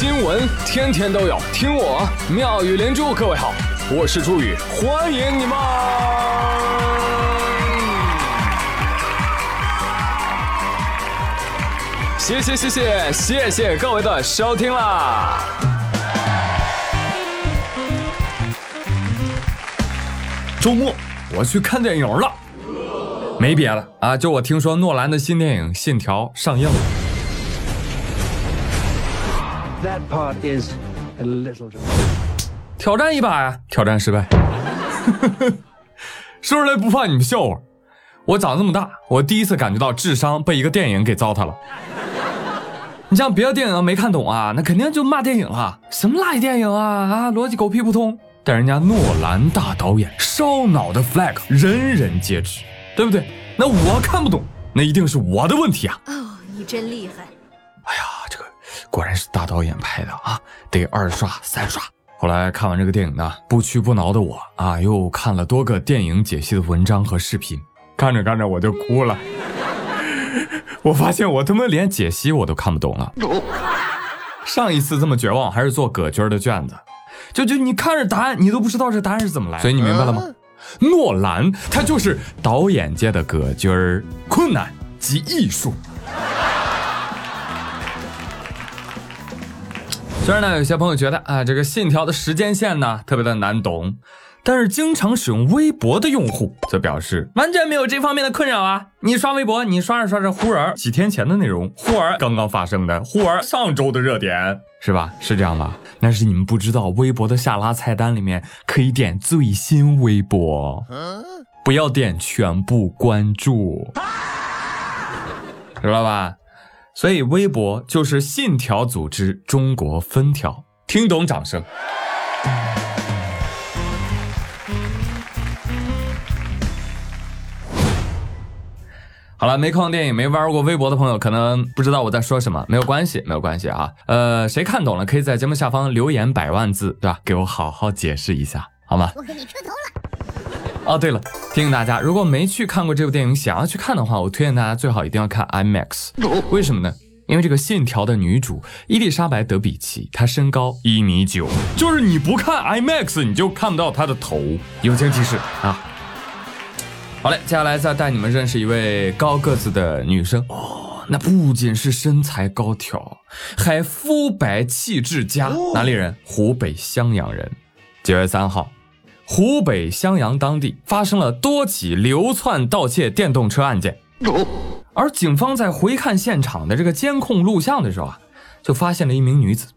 新闻天天都有，听我妙语连珠。各位好，我是朱宇，欢迎你们！谢谢谢谢谢谢各位的收听啦！周末我去看电影了，没别的啊，就我听说诺兰的新电影《信条》上映了。That part is a little. 挑战一把呀，挑战失败。说出来不怕你们笑话，我长这么大，我第一次感觉到智商被一个电影给糟蹋了。你像别的电影没看懂啊，那肯定就骂电影了，什么垃圾电影啊啊，逻辑狗屁不通。但人家诺兰大导演烧脑的 flag 人人皆知，对不对？那我看不懂，那一定是我的问题啊。哦，你真厉害！哎呀，这个果然是大导演拍的啊，得二刷三刷。后来看完这个电影呢，不屈不挠的我啊，又看了多个电影解析的文章和视频，看着看着我就哭了。我发现我他妈连解析我都看不懂了。上一次这么绝望还是做葛军的卷子，就就你看着答案，你都不知道这答案是怎么来的。所以你明白了吗？诺兰他就是导演界的葛军儿，困难即艺术。虽然呢，有些朋友觉得啊，这个信条的时间线呢特别的难懂，但是经常使用微博的用户则表示完全没有这方面的困扰啊。你刷微博，你刷着刷着，忽而几天前的内容，忽而刚刚发生的，忽而上周的热点，是吧？是这样吧？但是你们不知道，微博的下拉菜单里面可以点最新微博，不要点全部关注，知道吧？所以微博就是信条组织中国分条，听懂掌声。好了，没看过电影、没玩过微博的朋友，可能不知道我在说什么，没有关系，没有关系啊。呃，谁看懂了，可以在节目下方留言百万字，对吧？给我好好解释一下，好吗？我给你磕头。哦，对了，提醒大家，如果没去看过这部电影，想要去看的话，我推荐大家最好一定要看 IMAX。为什么呢？因为这个《信条》的女主伊丽莎白·德比奇，她身高一米九，就是你不看 IMAX，你就看不到她的头。友情提示啊！好嘞，接下来再带你们认识一位高个子的女生哦，那不仅是身材高挑，还肤白气质佳。哪里人？湖北襄阳人。九月三号。湖北襄阳当地发生了多起流窜盗窃电动车案件，而警方在回看现场的这个监控录像的时候啊，就发现了一名女子，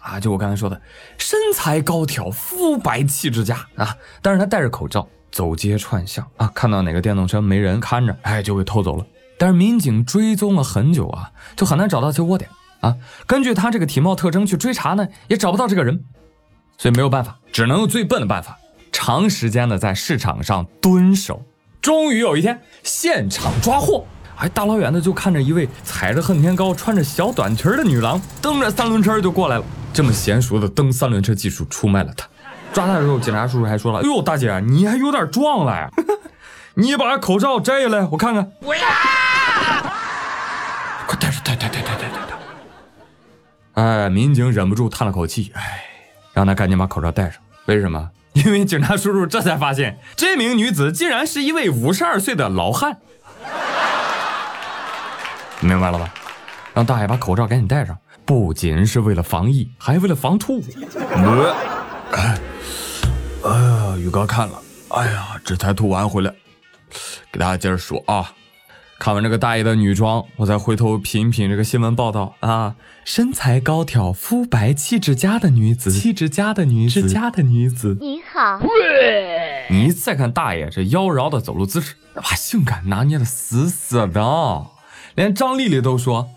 啊，就我刚才说的，身材高挑，肤白气质佳啊，但是她戴着口罩走街串巷啊，看到哪个电动车没人看着，哎，就被偷走了。但是民警追踪了很久啊，就很难找到其窝点啊。根据他这个体貌特征去追查呢，也找不到这个人，所以没有办法，只能用最笨的办法。长时间的在市场上蹲守，终于有一天现场抓获。哎，大老远的就看着一位踩着恨天高、穿着小短裙的女郎蹬着三轮车就过来了。这么娴熟的蹬三轮车技术出卖了他。抓他的时候，警察叔叔还说了：“哎呦，大姐，你还有点壮了呀！你把口罩摘下来，我看看。”不要！快戴上，戴戴戴戴戴戴戴！哎，民警忍不住叹了口气，哎，让他赶紧把口罩戴上。为什么？因为警察叔叔这才发现，这名女子竟然是一位五十二岁的老汉。明白了吧？让大爷把口罩赶紧戴上，不仅是为了防疫，还为了防吐。哎，哎呀，宇哥看了，哎呀，这才吐完回来，给大家接着说啊。看完这个大爷的女装，我再回头品品这个新闻报道啊，身材高挑、肤白、气质佳的女子，气质佳的女子，佳的女子。你好，你再看大爷这妖娆的走路姿势，把性感拿捏的死死的，连张丽丽都说：“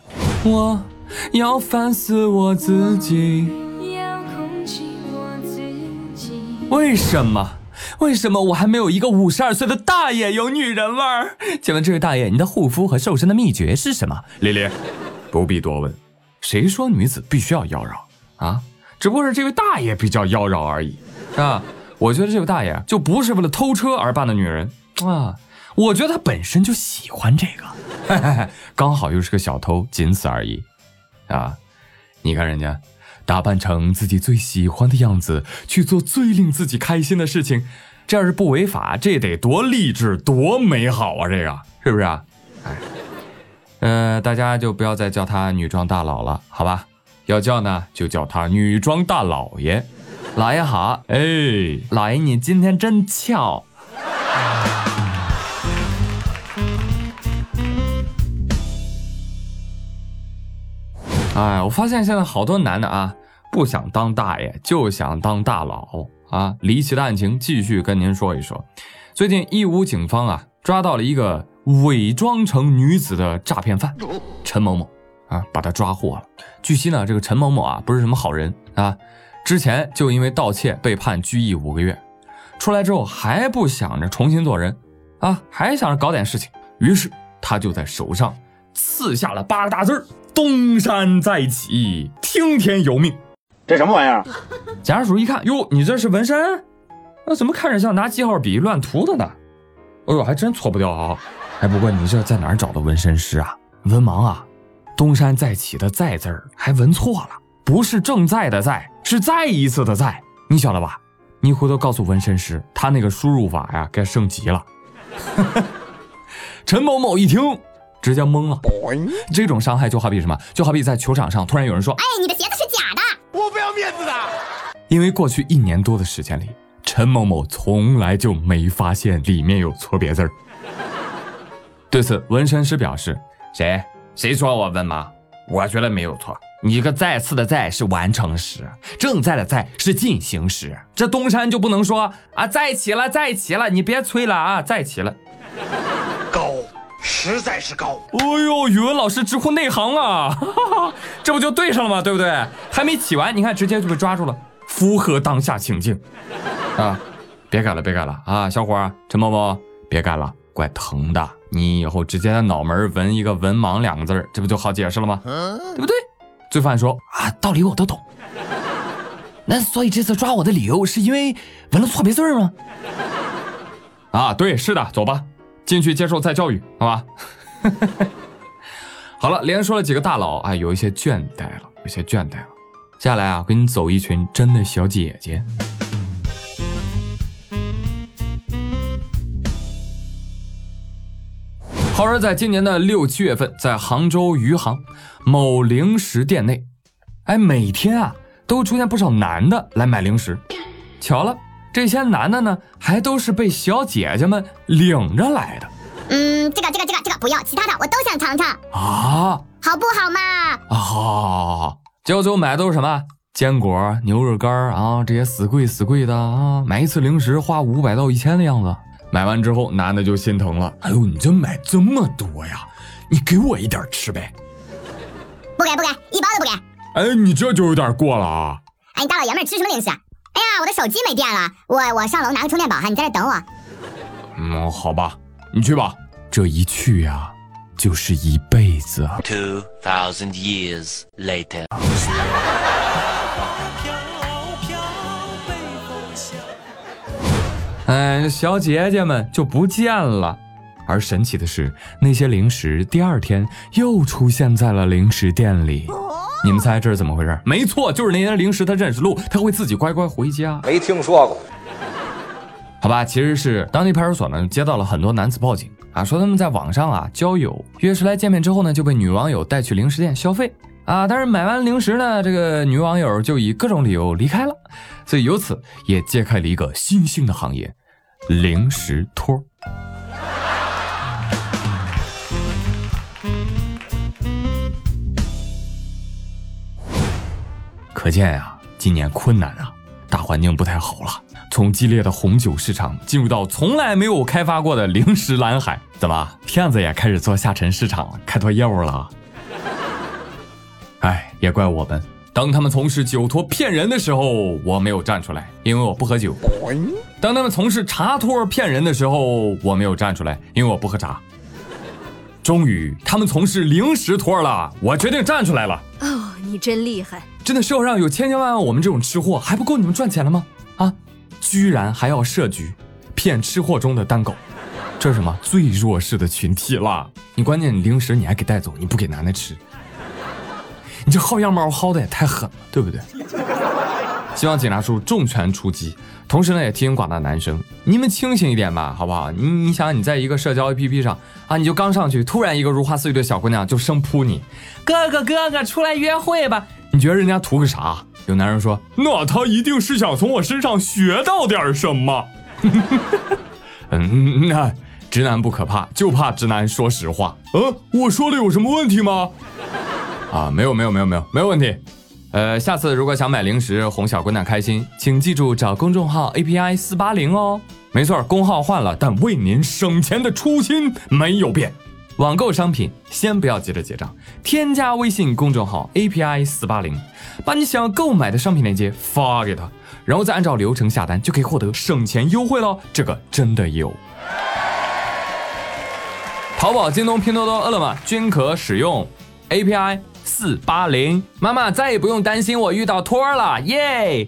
我要反思我自己。要控制我自己。”为什么？为什么我还没有一个五十二岁的大爷有女人味儿？请问这位大爷，你的护肤和瘦身的秘诀是什么？丽丽，不必多问。谁说女子必须要妖娆啊？只不过是这位大爷比较妖娆而已，啊？我觉得这位大爷就不是为了偷车而扮的女人啊，我觉得他本身就喜欢这个，刚好又是个小偷，仅此而已啊！你看人家打扮成自己最喜欢的样子，去做最令自己开心的事情。这要是不违法，这得多励志、多美好啊！这个是不是啊？哎，呃，大家就不要再叫他女装大佬了，好吧？要叫呢，就叫他女装大老爷。老爷好，哎，老爷你今天真俏。哎，我发现现在好多男的啊，不想当大爷，就想当大佬啊！离奇的案情继续跟您说一说。最近义乌警方啊抓到了一个伪装成女子的诈骗犯陈某某啊，把他抓获了。据悉呢，这个陈某某啊不是什么好人啊，之前就因为盗窃被判拘役五个月，出来之后还不想着重新做人啊，还想着搞点事情，于是他就在手上刺下了八个大字儿。东山再起，听天由命。这什么玩意儿？家属一看，哟，你这是纹身？那怎么看着像拿记号笔乱涂的呢？哎呦，还真搓不掉啊！哎，不过你这在哪儿找的纹身师啊？文盲啊！东山再起的再字儿还纹错了，不是正在的在，是再一次的在，你晓得吧？你回头告诉纹身师，他那个输入法呀该升级了。陈某某一听。直接懵了，这种伤害就好比什么？就好比在球场上突然有人说：“哎，你的鞋子是假的。”我不要面子的。因为过去一年多的时间里，陈某某从来就没发现里面有错别字儿。对此，纹身师表示：“谁谁说我文盲？我觉得没有错。你个再次的再是完成时，正在的在是进行时。这东山就不能说啊，在一起了，在一起了，你别催了啊，在一起了。”高。实在是高！哎呦，语文老师直呼内行啊，这不就对上了吗？对不对？还没起完，你看直接就被抓住了，符合当下情境啊！别改了，别改了啊，小伙陈某某，别改了，怪疼的。你以后直接在脑门纹一个“文盲”两个字这不就好解释了吗？对不对？罪犯说啊，道理我都懂。那所以这次抓我的理由是因为纹了错别字吗？啊，对，是的，走吧。进去接受再教育，好吧。好了，连说了几个大佬，哎，有一些倦怠了，有些倦怠了。接下来啊，跟你走一群真的小姐姐。话说，在今年的六七月份，在杭州余杭某零食店内，哎，每天啊都出现不少男的来买零食。巧了。这些男的呢，还都是被小姐姐们领着来的。嗯，这个、这个、这个、这个不要，其他的我都想尝尝啊，好不好嘛？啊，好，好，好，好结果最后买的都是什么？坚果、牛肉干啊，这些死贵死贵的啊，买一次零食花五百到一千的样子。买完之后，男的就心疼了。哎呦，你这买这么多呀？你给我一点吃呗？不给，不给，一包都不给。哎，你这就有点过了啊！哎，你大老爷们吃什么零食啊？哎呀，我的手机没电了，我我上楼拿个充电宝哈，你在这等我。嗯，好吧，你去吧。这一去呀，就是一辈子。Two thousand years later。哎，小姐姐们就不见了。而神奇的是，那些零食第二天又出现在了零食店里。你们猜这是怎么回事？没错，就是那些零食，它认识路，它会自己乖乖回家。没听说过，好吧，其实是当地派出所呢接到了很多男子报警啊，说他们在网上啊交友，约出来见面之后呢，就被女网友带去零食店消费啊，但是买完零食呢，这个女网友就以各种理由离开了，所以由此也揭开了一个新兴的行业——零食托。可见呀，今年困难啊，大环境不太好了。从激烈的红酒市场进入到从来没有开发过的零食蓝海，怎么骗子也开始做下沉市场，开拓业务了？哎，也怪我们，当他们从事酒托骗人的时候，我没有站出来，因为我不喝酒；当他们从事茶托骗人的时候，我没有站出来，因为我不喝茶。终于，他们从事零食托了，我决定站出来了。哦，你真厉害！真的社会上有千千万万我们这种吃货，还不够你们赚钱了吗？啊，居然还要设局骗吃货中的单狗，这是什么最弱势的群体了？你关键你零食你还给带走，你不给男的吃，你这薅羊毛薅的也太狠了，对不对？希望警察叔叔重拳出击，同时呢也提醒广大男生，你们清醒一点吧，好不好？你你想你在一个社交 APP 上啊，你就刚上去，突然一个如花似玉的小姑娘就生扑你，哥哥哥哥出来约会吧，你觉得人家图个啥？有男人说，那他一定是想从我身上学到点什么。嗯，那直男不可怕，就怕直男说实话。嗯，我说的有什么问题吗？啊，没有没有没有没有没有问题。呃，下次如果想买零食哄小姑娘开心，请记住找公众号 API 四八零哦。没错，工号换了，但为您省钱的初心没有变。网购商品先不要急着结账，添加微信公众号 API 四八零，把你想要购买的商品链接发给他，然后再按照流程下单，就可以获得省钱优惠喽。这个真的有。淘宝、京东、拼多多、饿了么均可使用 API 四八零。妈妈再也不用担心我遇到托儿了，耶！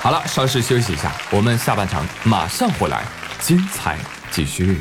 好了，稍事休息一下，我们下半场马上回来，精彩继续。